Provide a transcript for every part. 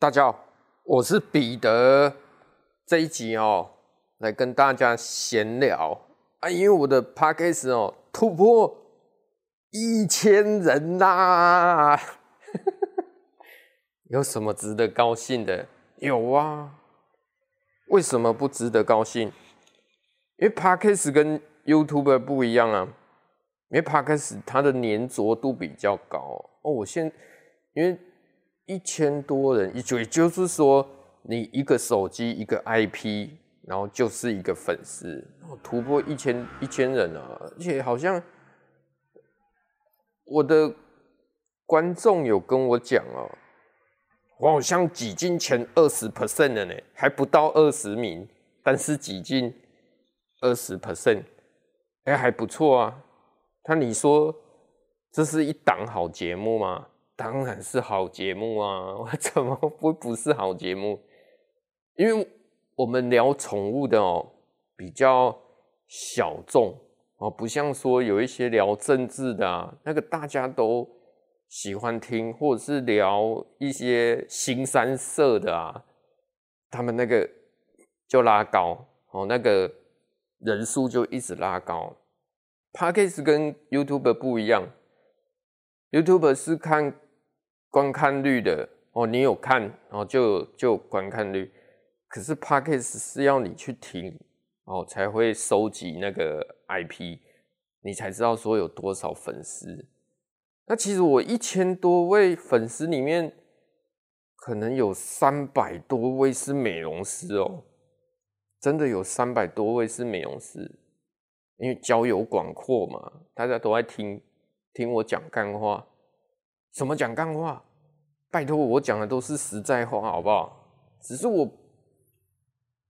大家好，我是彼得。这一集哦，来跟大家闲聊啊，因为我的 podcast 哦突破一千人啦，有什么值得高兴的？有啊，为什么不值得高兴？因为 podcast 跟 YouTube 不一样啊，因为 podcast 它的粘着度比较高哦。我现因为。一千多人，也就也就是说，你一个手机一个 IP，然后就是一个粉丝，突破一千一千人啊！而且好像我的观众有跟我讲哦，我好像挤进前二十 percent 了呢，还不到二十名，但是挤进二十 percent，哎，还不错啊。那你说这是一档好节目吗？当然是好节目啊！我怎么不不是好节目？因为我们聊宠物的哦，比较小众哦，不像说有一些聊政治的啊，那个大家都喜欢听，或者是聊一些新三色的啊，他们那个就拉高哦，那个人数就一直拉高。Podcast 跟 YouTube 不一样，YouTube 是看。观看率的哦，你有看哦，就就观看率。可是 Podcast 是要你去听哦，才会收集那个 IP，你才知道说有多少粉丝。那其实我一千多位粉丝里面，可能有三百多位是美容师哦，真的有三百多位是美容师，因为交友广阔嘛，大家都爱听听我讲干话。什么讲干话？拜托，我讲的都是实在话，好不好？只是我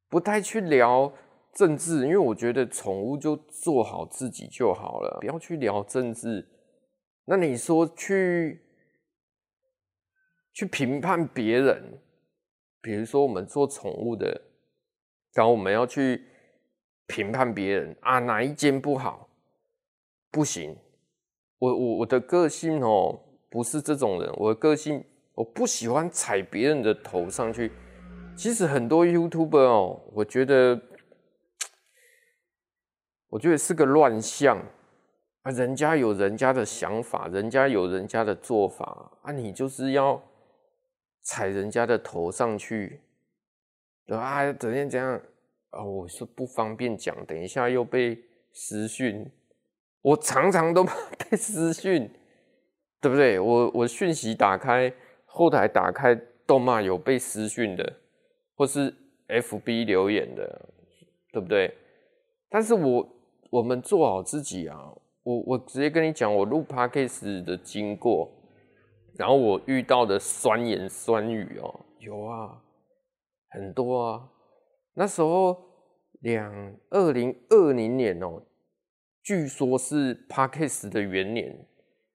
不太去聊政治，因为我觉得宠物就做好自己就好了，不要去聊政治。那你说去去评判别人，比如说我们做宠物的，然后我们要去评判别人啊，哪一间不好？不行，我我我的个性哦。不是这种人，我的个性我不喜欢踩别人的头上去。其实很多 YouTuber 哦，我觉得，我觉得是个乱象啊。人家有人家的想法，人家有人家的做法啊，你就是要踩人家的头上去，对啊，怎样怎样啊？我是不方便讲，等一下又被私讯，我常常都 被私讯。对不对？我我讯息打开，后台打开，动漫有被私讯的，或是 FB 留言的，对不对？但是我我们做好自己啊，我我直接跟你讲，我录 Podcast 的经过，然后我遇到的酸言酸语哦，有啊，很多啊。那时候两二零二零年哦，据说是 Podcast 的元年。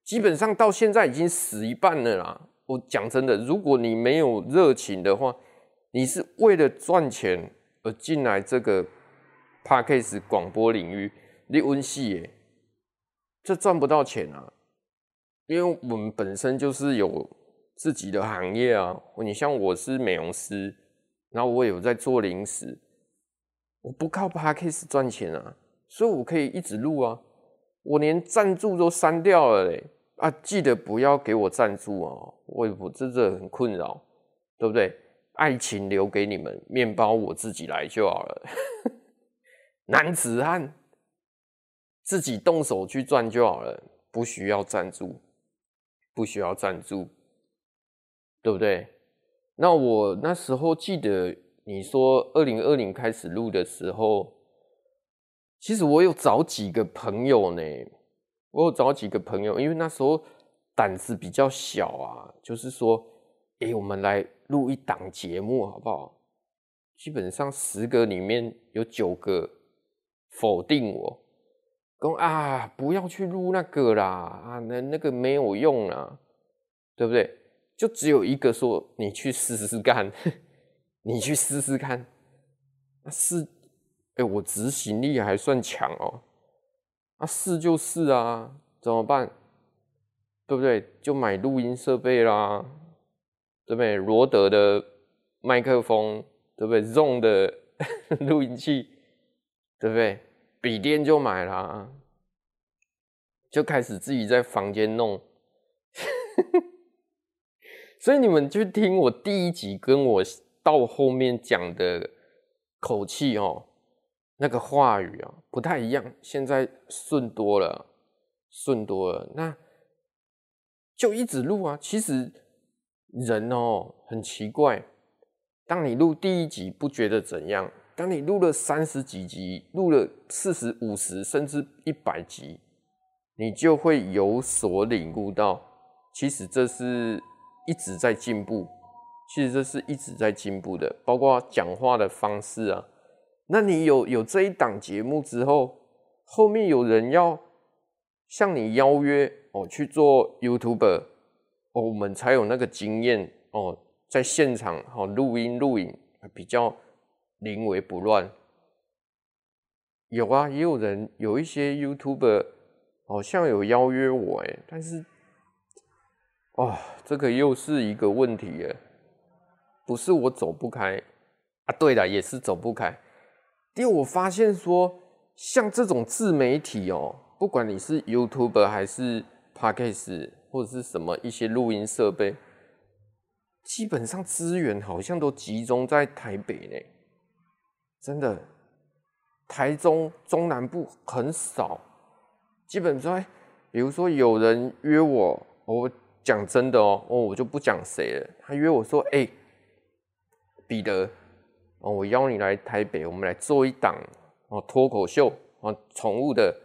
基本上到现在已经死一半了啦。我讲真的，如果你没有热情的话，你是为了赚钱而进来这个 Podcast 广播领域，你温戏耶，这赚不到钱啊。因为我们本身就是有自己的行业啊。你像我是美容师，然后我有在做零食，我不靠 Podcast 赚钱啊，所以我可以一直录啊。我连赞助都删掉了嘞。啊，记得不要给我赞助哦，我我真的很困扰，对不对？爱情留给你们，面包我自己来就好了。男子汉自己动手去赚就好了，不需要赞助，不需要赞助，对不对？那我那时候记得你说二零二零开始录的时候，其实我有找几个朋友呢。我有找几个朋友，因为那时候胆子比较小啊，就是说，哎、我们来录一档节目好不好？基本上十个里面有九个否定我，说啊，不要去录那个啦，啊，那那个没有用啊，对不对？就只有一个说你去试试看，你去试试看，那是，哎、我执行力还算强哦。啊，是就是啊，怎么办？对不对？就买录音设备啦，对不对？罗德的麦克风，对不对？Zoom 的 录音器，对不对？笔电就买了，就开始自己在房间弄。所以你们去听我第一集跟我到后面讲的口气哦，那个话语啊不太一样，现在顺多了，顺多了。那就一直录啊。其实人哦很奇怪，当你录第一集不觉得怎样，当你录了三十几集，录了四十五十甚至一百集，你就会有所领悟到，其实这是。一直在进步，其实这是一直在进步的，包括讲话的方式啊。那你有有这一档节目之后，后面有人要向你邀约哦去做 YouTuber 哦，我们才有那个经验哦，在现场哦录音录影比较临危不乱。有啊，也有人有一些 YouTuber 好像有邀约我哎，但是。哦，这个又是一个问题耶，不是我走不开啊，对了，也是走不开。因为我发现说，像这种自媒体哦，不管你是 YouTube 还是 Podcast 或者是什么一些录音设备，基本上资源好像都集中在台北呢，真的，台中中南部很少。基本上，比如说有人约我，我。讲真的哦，哦，我就不讲谁了。他约我说：“哎、彼得，哦，我邀你来台北，我们来做一档哦脱口秀哦，宠物的，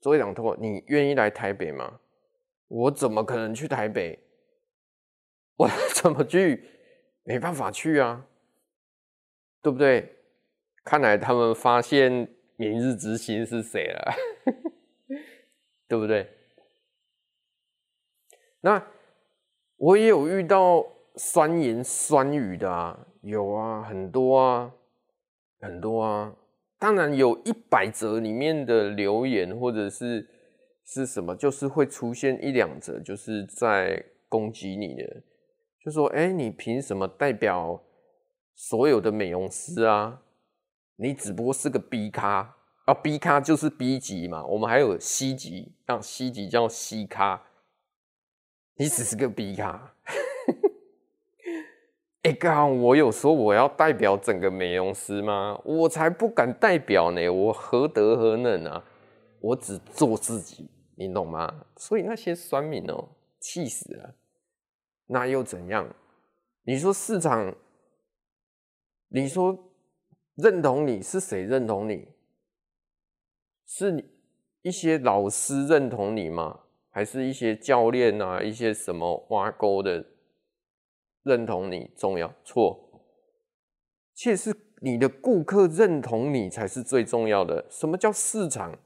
做一档脱口，你愿意来台北吗？”我怎么可能去台北？我怎么去？没办法去啊，对不对？看来他们发现明日之星是谁了，对不对？那我也有遇到酸言酸语的啊，有啊，很多啊，很多啊。当然有一百则里面的留言或者是是什么，就是会出现一两则，就是在攻击你的，就说：“哎，你凭什么代表所有的美容师啊？你只不过是个 B 咖啊，B 咖就是 B 级嘛。我们还有 C 级，让 C 级叫 C 咖。”你只是个 B 咖，哎，刚我有说我要代表整个美容师吗？我才不敢代表呢，我何德何能啊？我只做自己，你懂吗？所以那些酸民哦，气死了。那又怎样？你说市场，你说认同你是谁认同你？是你一些老师认同你吗？还是一些教练啊，一些什么挖沟的认同你重要？错，却是你的顾客认同你才是最重要的。什么叫市场？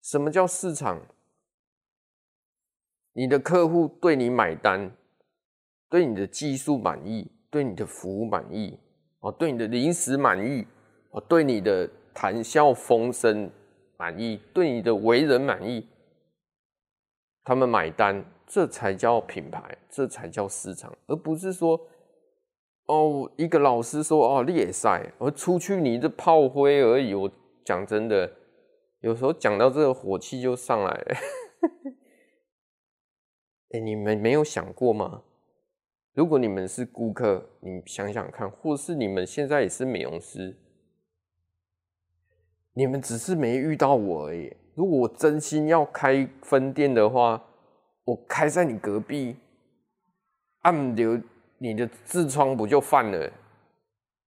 什么叫市场？你的客户对你买单，对你的技术满意，对你的服务满意，哦，对你的零食满意，哦，对你的谈笑风生满意，对你的为人满意。他们买单，这才叫品牌，这才叫市场，而不是说，哦，一个老师说，哦，你也赛，而出去你的炮灰而已。我讲真的，有时候讲到这个火气就上来了。哎，你们没有想过吗？如果你们是顾客，你想想看，或是你们现在也是美容师，你们只是没遇到我而已。如果我真心要开分店的话，我开在你隔壁，按流你的痔疮不就犯了？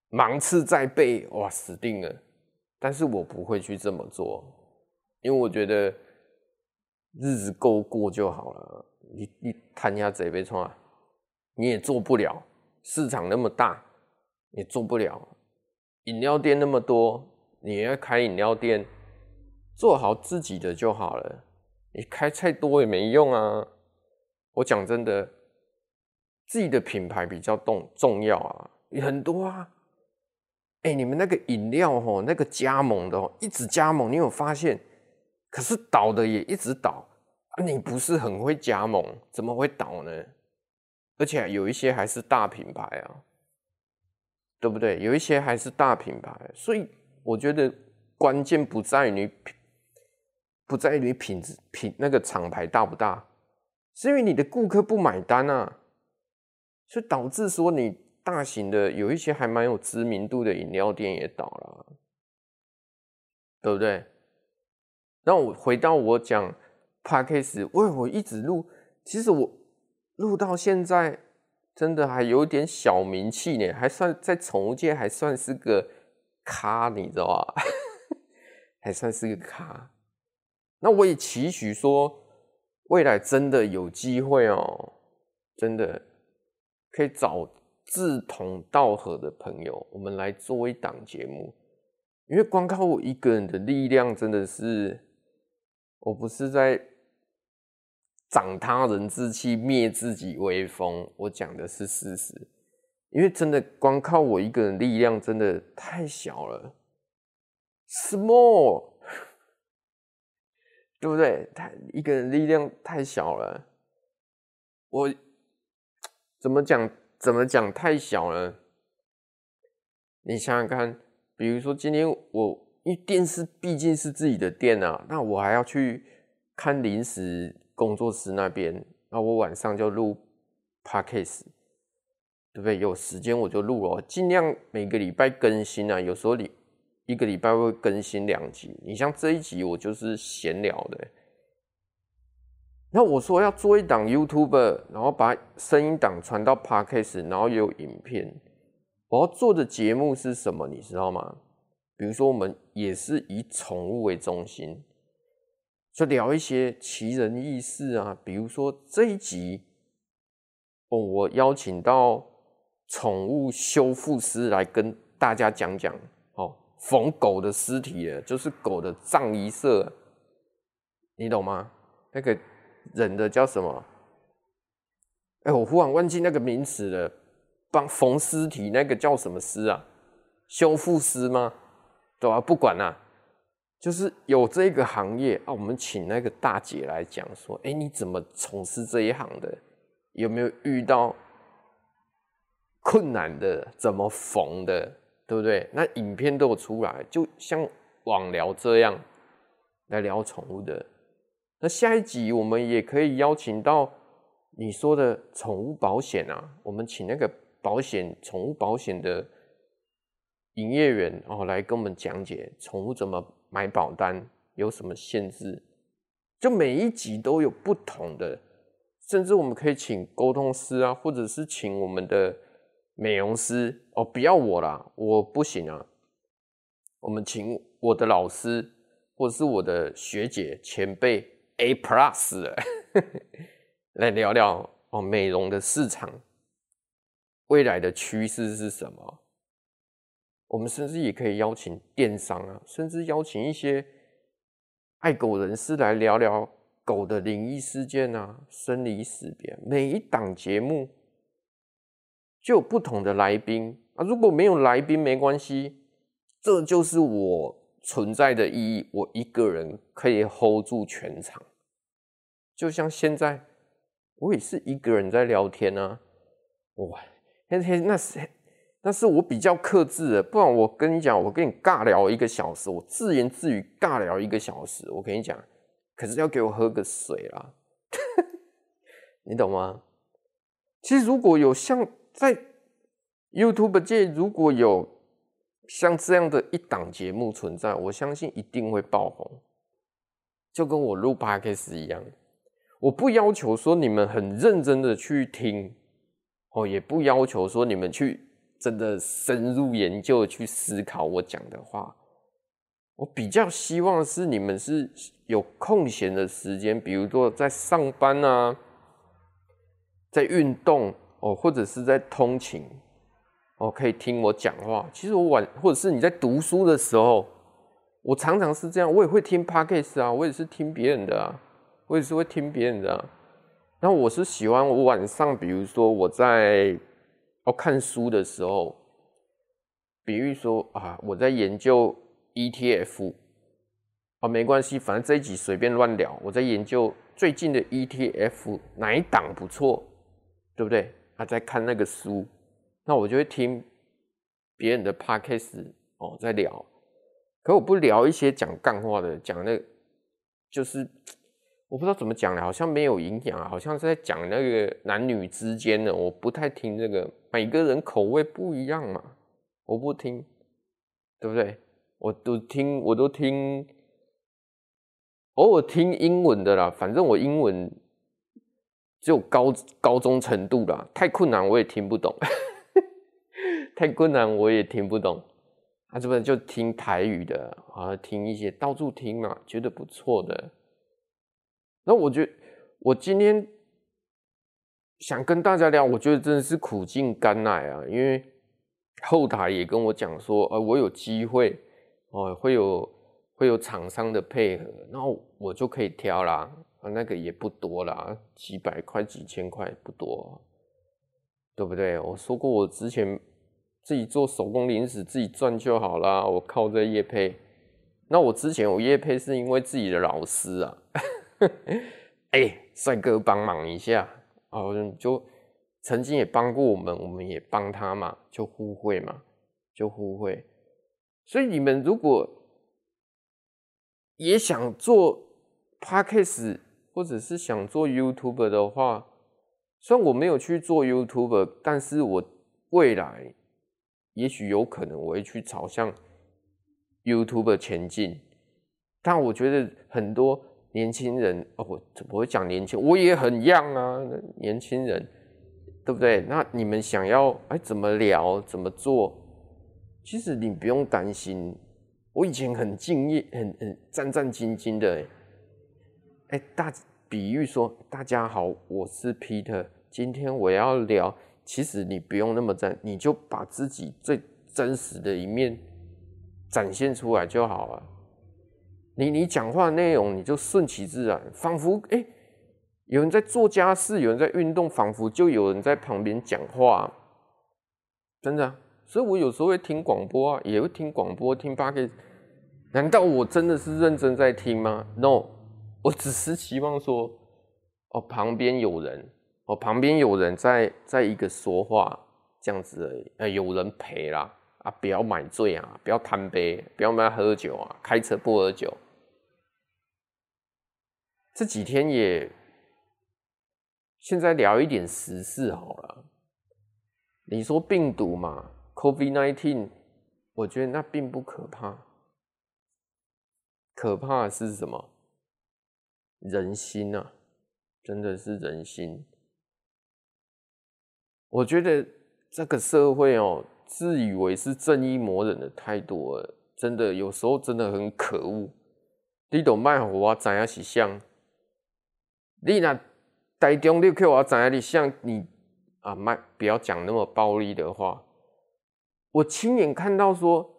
芒刺在背，哇，死定了！但是我不会去这么做，因为我觉得日子够过就好了。你你谈下这杯创，你也做不了。市场那么大，也做不了。饮料店那么多，你要开饮料店。做好自己的就好了，你开太多也没用啊！我讲真的，自己的品牌比较重重要啊，很多啊。哎、你们那个饮料哦，那个加盟的哦，一直加盟，你有发现？可是倒的也一直倒啊！你不是很会加盟，怎么会倒呢？而且有一些还是大品牌啊，对不对？有一些还是大品牌，所以我觉得关键不在于你，不在于你品质品那个厂牌大不大，是因为你的顾客不买单啊，所以导致说你大型的有一些还蛮有知名度的饮料店也倒了，对不对？那我回到我讲 Podcast，喂，我一直录，其实我录到现在真的还有点小名气呢，还算在宠物界还算是个咖，你知道吧？还算是个咖。那我也期许说，未来真的有机会哦，真的可以找志同道合的朋友，我们来做一档节目，因为光靠我一个人的力量，真的是。我不是在长他人志气、灭自己威风，我讲的是事实。因为真的光靠我一个人力量，真的太小了，small，对不对？太一个人力量太小了。我怎么讲？怎么讲太小了？你想想看，比如说今天我。因为电视毕竟是自己的店啊，那我还要去看临时工作室那边，那我晚上就录 Podcast，对不对？有时间我就录哦，尽量每个礼拜更新啊。有时候你一个礼拜会更新两集。你像这一集我就是闲聊的。那我说要做一档 YouTube，然后把声音档传到 Podcast，然后有影片。我要做的节目是什么？你知道吗？比如说，我们也是以宠物为中心，就聊一些奇人异事啊。比如说这一集，哦，我邀请到宠物修复师来跟大家讲讲，缝狗的尸体的，就是狗的葬仪社，你懂吗？那个人的叫什么？哎，我忽然忘记那个名词了。帮缝尸体那个叫什么师啊？修复师吗？对啊，不管啦，就是有这个行业啊，我们请那个大姐来讲说，哎，你怎么从事这一行的？有没有遇到困难的？怎么缝的？对不对？那影片都有出来，就像网聊这样来聊宠物的。那下一集我们也可以邀请到你说的宠物保险啊，我们请那个保险宠物保险的。营业员哦，来跟我们讲解宠物怎么买保单，有什么限制？就每一集都有不同的，甚至我们可以请沟通师啊，或者是请我们的美容师哦，不要我啦，我不行啊。我们请我的老师，或者是我的学姐前辈 A Plus 来聊聊哦，美容的市场未来的趋势是什么？我们甚至也可以邀请电商啊，甚至邀请一些爱狗人士来聊聊狗的灵异事件啊、生离死别。每一档节目就有不同的来宾啊，如果没有来宾没关系，这就是我存在的意义。我一个人可以 hold 住全场，就像现在我也是一个人在聊天啊。哇，那天那是。那是我比较克制的，不然我跟你讲，我跟你尬聊一个小时，我自言自语尬聊一个小时，我跟你讲，可是要给我喝个水啦，你懂吗？其实如果有像在 YouTube 界，如果有像这样的一档节目存在，我相信一定会爆红，就跟我录 Podcast 一样，我不要求说你们很认真的去听，哦，也不要求说你们去。真的深入研究去思考我讲的话，我比较希望是你们是有空闲的时间，比如说在上班啊，在运动哦，或者是在通勤哦，可以听我讲话。其实我晚或者是你在读书的时候，我常常是这样，我也会听 Podcast 啊，我也是听别人的啊，我也是会听别人的啊。那我是喜欢我晚上，比如说我在。哦看书的时候，比如说啊，我在研究 ETF，啊，没关系，反正这一集随便乱聊。我在研究最近的 ETF 哪一档不错，对不对？啊，在看那个书，那我就会听别人的 podcast 哦，在聊。可我不聊一些讲干话的，讲那个，就是我不知道怎么讲了，好像没有营养，好像是在讲那个男女之间的，我不太听这个。每个人口味不一样嘛，我不听，对不对？我都听，我都听。偶尔听英文的啦，反正我英文只有高高中程度啦，太困难我也听不懂，太困难我也听不懂。他这边就听台语的啊，听一些到处听嘛，觉得不错的。那我觉得我今天想跟大家聊，我觉得真的是苦尽甘来啊，因为后台也跟我讲说，呃，我有机会哦，会有。会有厂商的配合，然后我就可以挑啦，那个也不多啦，几百块、几千块不多，对不对？我说过，我之前自己做手工零食，自己赚就好啦。我靠这业配，那我之前有业配是因为自己的老师啊，哎、欸，帅哥帮忙一下啊，就曾经也帮过我们，我们也帮他嘛，就互惠嘛，就互惠。所以你们如果也想做 Podcast 或者是想做 YouTuber 的话，虽然我没有去做 YouTuber，但是我未来也许有可能我会去朝向 YouTuber 前进。但我觉得很多年轻人哦，我怎么会讲年轻？我也很 young 啊，年轻人，对不对？那你们想要哎怎么聊怎么做？其实你不用担心。我以前很敬业，很很战战兢兢的。哎，大比喻说，大家好，我是 Peter，今天我要聊。其实你不用那么战，你就把自己最真实的一面展现出来就好了。你你讲话内容，你就顺其自然，仿佛哎，有人在做家事，有人在运动，仿佛就有人在旁边讲话，真的。所以我有时候会听广播啊，也会听广播，听 Podcast。难道我真的是认真在听吗？No，我只是希望说，哦，旁边有人，哦，旁边有人在在一个说话这样子而已，呃，有人陪啦，啊，不要买醉啊，不要贪杯，不要买喝酒啊，开车不喝酒。这几天也，现在聊一点时事好了。你说病毒嘛？COVID-19，我觉得那并不可怕，可怕的是什么？人心啊，真的是人心。我觉得这个社会哦，自以为是正义魔人的太多了，真的有时候真的很可恶。你都卖我知影是像，你那台中你去我知影你像你啊，卖不要讲那么暴力的话。我亲眼看到说，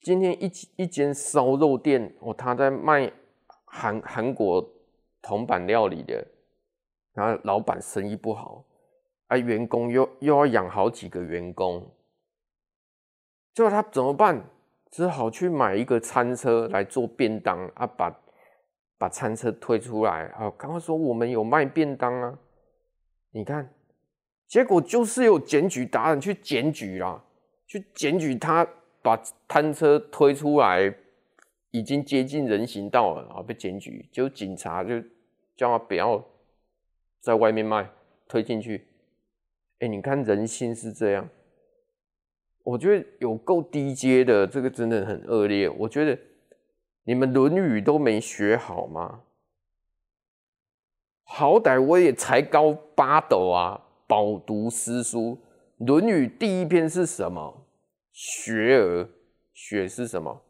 今天一一间烧肉店哦，他在卖韩韩国铜板料理的，然后老板生意不好，啊，员工又又要养好几个员工，结果他怎么办？只好去买一个餐车来做便当啊，把把餐车推出来啊，刚刚说我们有卖便当啊，你看，结果就是有检举达人去检举啦。去检举他把餐车推出来，已经接近人行道了，然后被检举，就警察就叫他不要在外面卖，推进去。哎，你看人心是这样，我觉得有够低阶的，这个真的很恶劣。我觉得你们《论语》都没学好吗？好歹我也才高八斗啊，饱读诗书。《论语》第一篇是什么？学而，学是什么？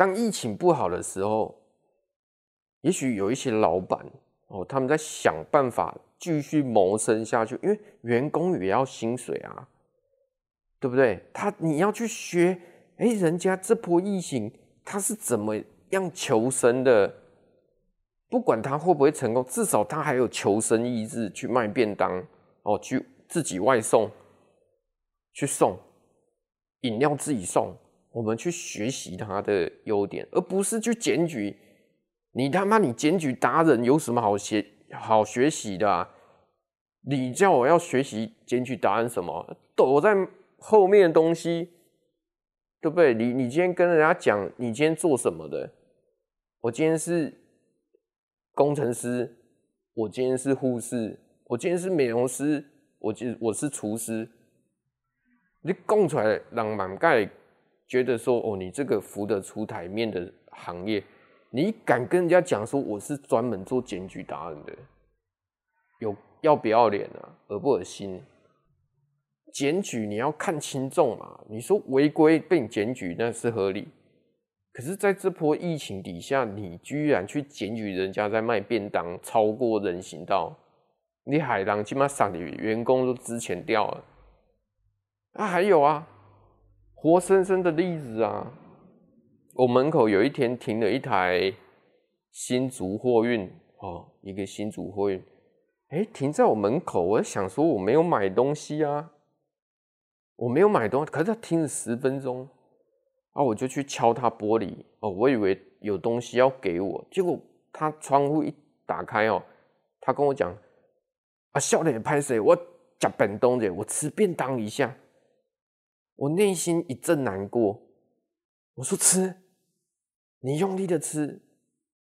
当疫情不好的时候，也许有一些老板哦，他们在想办法继续谋生下去，因为员工也要薪水啊，对不对？他你要去学，哎，人家这波疫情他是怎么样求生的？不管他会不会成功，至少他还有求生意志，去卖便当哦，去自己外送，去送。饮料自己送，我们去学习他的优点，而不是去检举。你他妈，你检举达人有什么好学好学习的啊？你叫我要学习检举答案什么？躲在后面的东西，对不对？你你今天跟人家讲，你今天做什么的？我今天是工程师，我今天是护士，我今天是美容师，我今我是厨师。你供出来，让满盖觉得说，哦，你这个浮得出台面的行业，你敢跟人家讲说我是专门做检举答案的，有要不要脸啊？恶不恶心？检举你要看轻重嘛。你说违规被你检举那是合理，可是在这波疫情底下，你居然去检举人家在卖便当超过人行道，你海浪起码上你员工都之前掉了。啊，还有啊，活生生的例子啊！我门口有一天停了一台新竹货运哦，一个新竹货运，哎，停在我门口。我想说我没有买东西啊，我没有买东西，可是他停了十分钟啊，我就去敲他玻璃哦，我以为有东西要给我，结果他窗户一打开哦，他跟我讲啊，笑脸拍谁，我吃便当的，我吃便当一下。我内心一阵难过，我说吃，你用力的吃，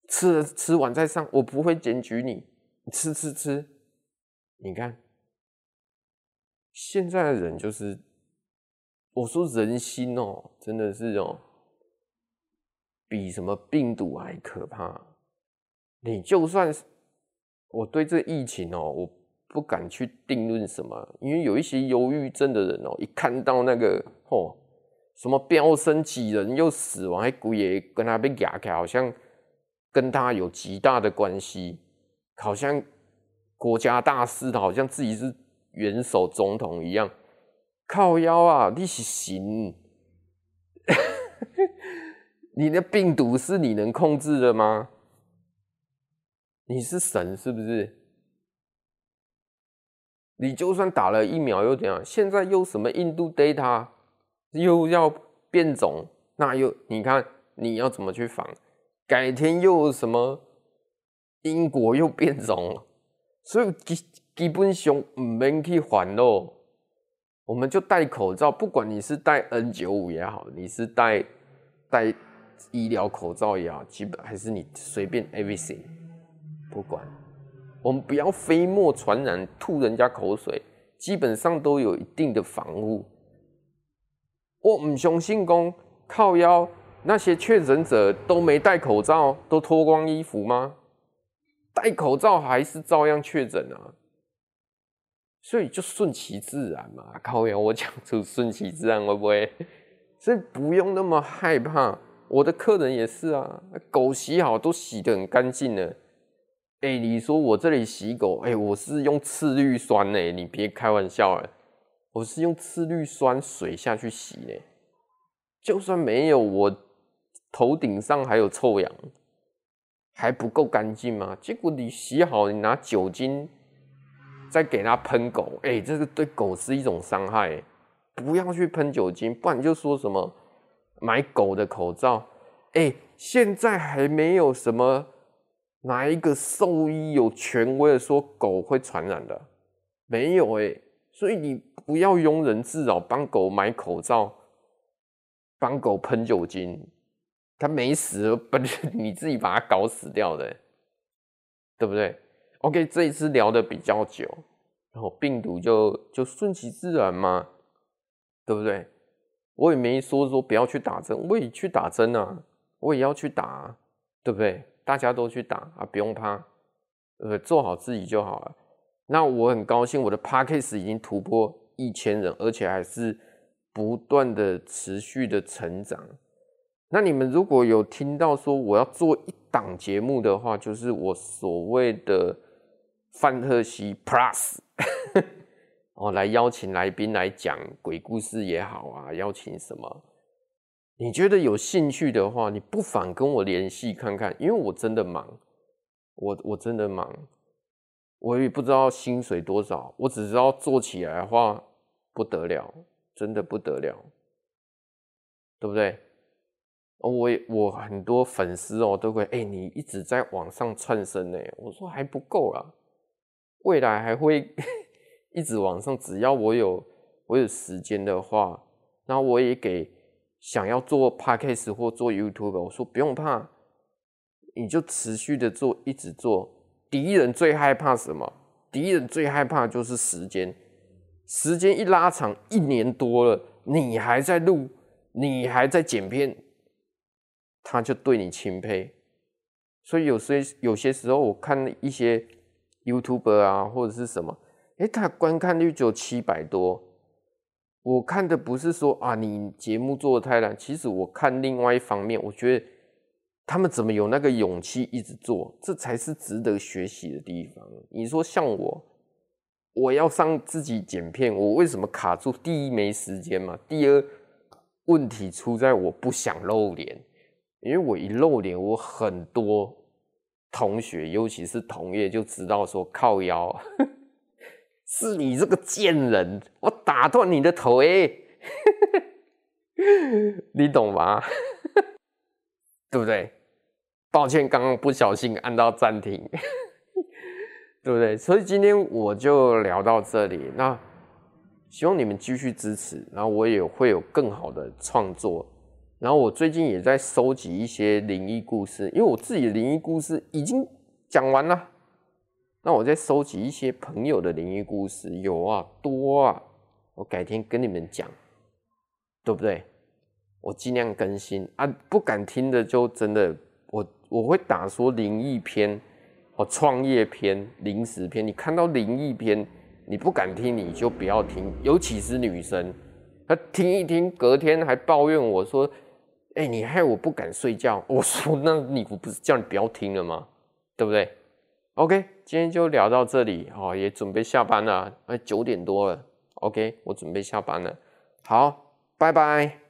吃了吃完再上，我不会检举你，你吃吃吃，你看，现在的人就是，我说人心哦，真的是哦，比什么病毒还可怕。你就算是我对这疫情哦，我。不敢去定论什么，因为有一些忧郁症的人哦，一看到那个哦，什么飙升几人又死亡，还鬼也跟他被压开，好像跟他有极大的关系，好像国家大事，好像自己是元首总统一样，靠腰啊，你是神？你的病毒是你能控制的吗？你是神是不是？你就算打了疫苗又怎样？现在又什么印度 data，又要变种，那又你看你要怎么去防？改天又什么英国又变种了，所以基基本上唔免去烦咯，我们就戴口罩，不管你是戴 N 九五也好，你是戴戴医疗口罩也好，基本还是你随便 everything，不管。我们不要飞沫传染，吐人家口水，基本上都有一定的防护。我唔相信讲靠腰那些确诊者都没戴口罩，都脱光衣服吗？戴口罩还是照样确诊啊？所以就顺其自然嘛。靠腰，我讲出顺其自然会不会？所以不用那么害怕。我的客人也是啊，狗洗好都洗得很干净了。哎、你说我这里洗狗，哎、我是用次氯酸呢，你别开玩笑哎，我是用次氯酸水下去洗呢，就算没有，我头顶上还有臭氧，还不够干净吗？结果你洗好，你拿酒精再给它喷狗，哎、这个对狗是一种伤害，不要去喷酒精，不然就说什么买狗的口罩，哎、现在还没有什么。哪一个兽医有权威的说狗会传染的？没有哎、欸，所以你不要庸人自扰，帮狗买口罩，帮狗喷酒精，它没死，本身你自己把它搞死掉的，对不对？OK，这一次聊得比较久，然后病毒就就顺其自然嘛，对不对？我也没说说不要去打针，我也去打针啊，我也要去打，对不对？大家都去打啊，不用怕，呃，做好自己就好了。那我很高兴，我的 Podcast 已经突破一千人，而且还是不断的持续的成长。那你们如果有听到说我要做一档节目的话，就是我所谓的范特西 Plus，哦，来邀请来宾来讲鬼故事也好啊，邀请什么？你觉得有兴趣的话，你不妨跟我联系看看，因为我真的忙，我我真的忙，我也不知道薪水多少，我只知道做起来的话不得了，真的不得了，对不对？我我很多粉丝哦都会，哎，你一直在网上窜升呢，我说还不够啦，未来还会 一直往上，只要我有我有时间的话，然后我也给想要做 Podcast 或做 YouTube，我说不用怕，你就持续的做，一直做。敌人最害怕什么？敌人最害怕就是时间，时间一拉长，一年多了，你还在录，你还在剪片，他就对你钦佩。所以有些有些时候，我看一些 YouTuber 啊，或者是什么，哎，他观看率只有七百多。我看的不是说啊，你节目做得太烂，其实我看另外一方面，我觉得。他们怎么有那个勇气一直做？这才是值得学习的地方。你说像我，我要上自己剪片，我为什么卡住？第一没时间嘛，第二问题出在我不想露脸，因为我一露脸，我很多同学，尤其是同业就知道说靠腰，是你这个贱人，我打断你的头欸，你懂吗？对不对？抱歉，刚刚不小心按到暂停，对不对？所以今天我就聊到这里。那希望你们继续支持，然后我也会有更好的创作。然后我最近也在收集一些灵异故事，因为我自己的灵异故事已经讲完了。那我在收集一些朋友的灵异故事，有啊，多啊，我改天跟你们讲，对不对？我尽量更新啊，不敢听的就真的我。我会打说灵异篇，哦，创业篇、临时篇。你看到灵异篇，你不敢听，你就不要听。尤其是女生，她听一听，隔天还抱怨我说：“哎、你害我不敢睡觉。”我说：“那你不是叫你不要听了吗？对不对？”OK，今天就聊到这里，哦，也准备下班了，哎，九点多了。OK，我准备下班了。好，拜拜。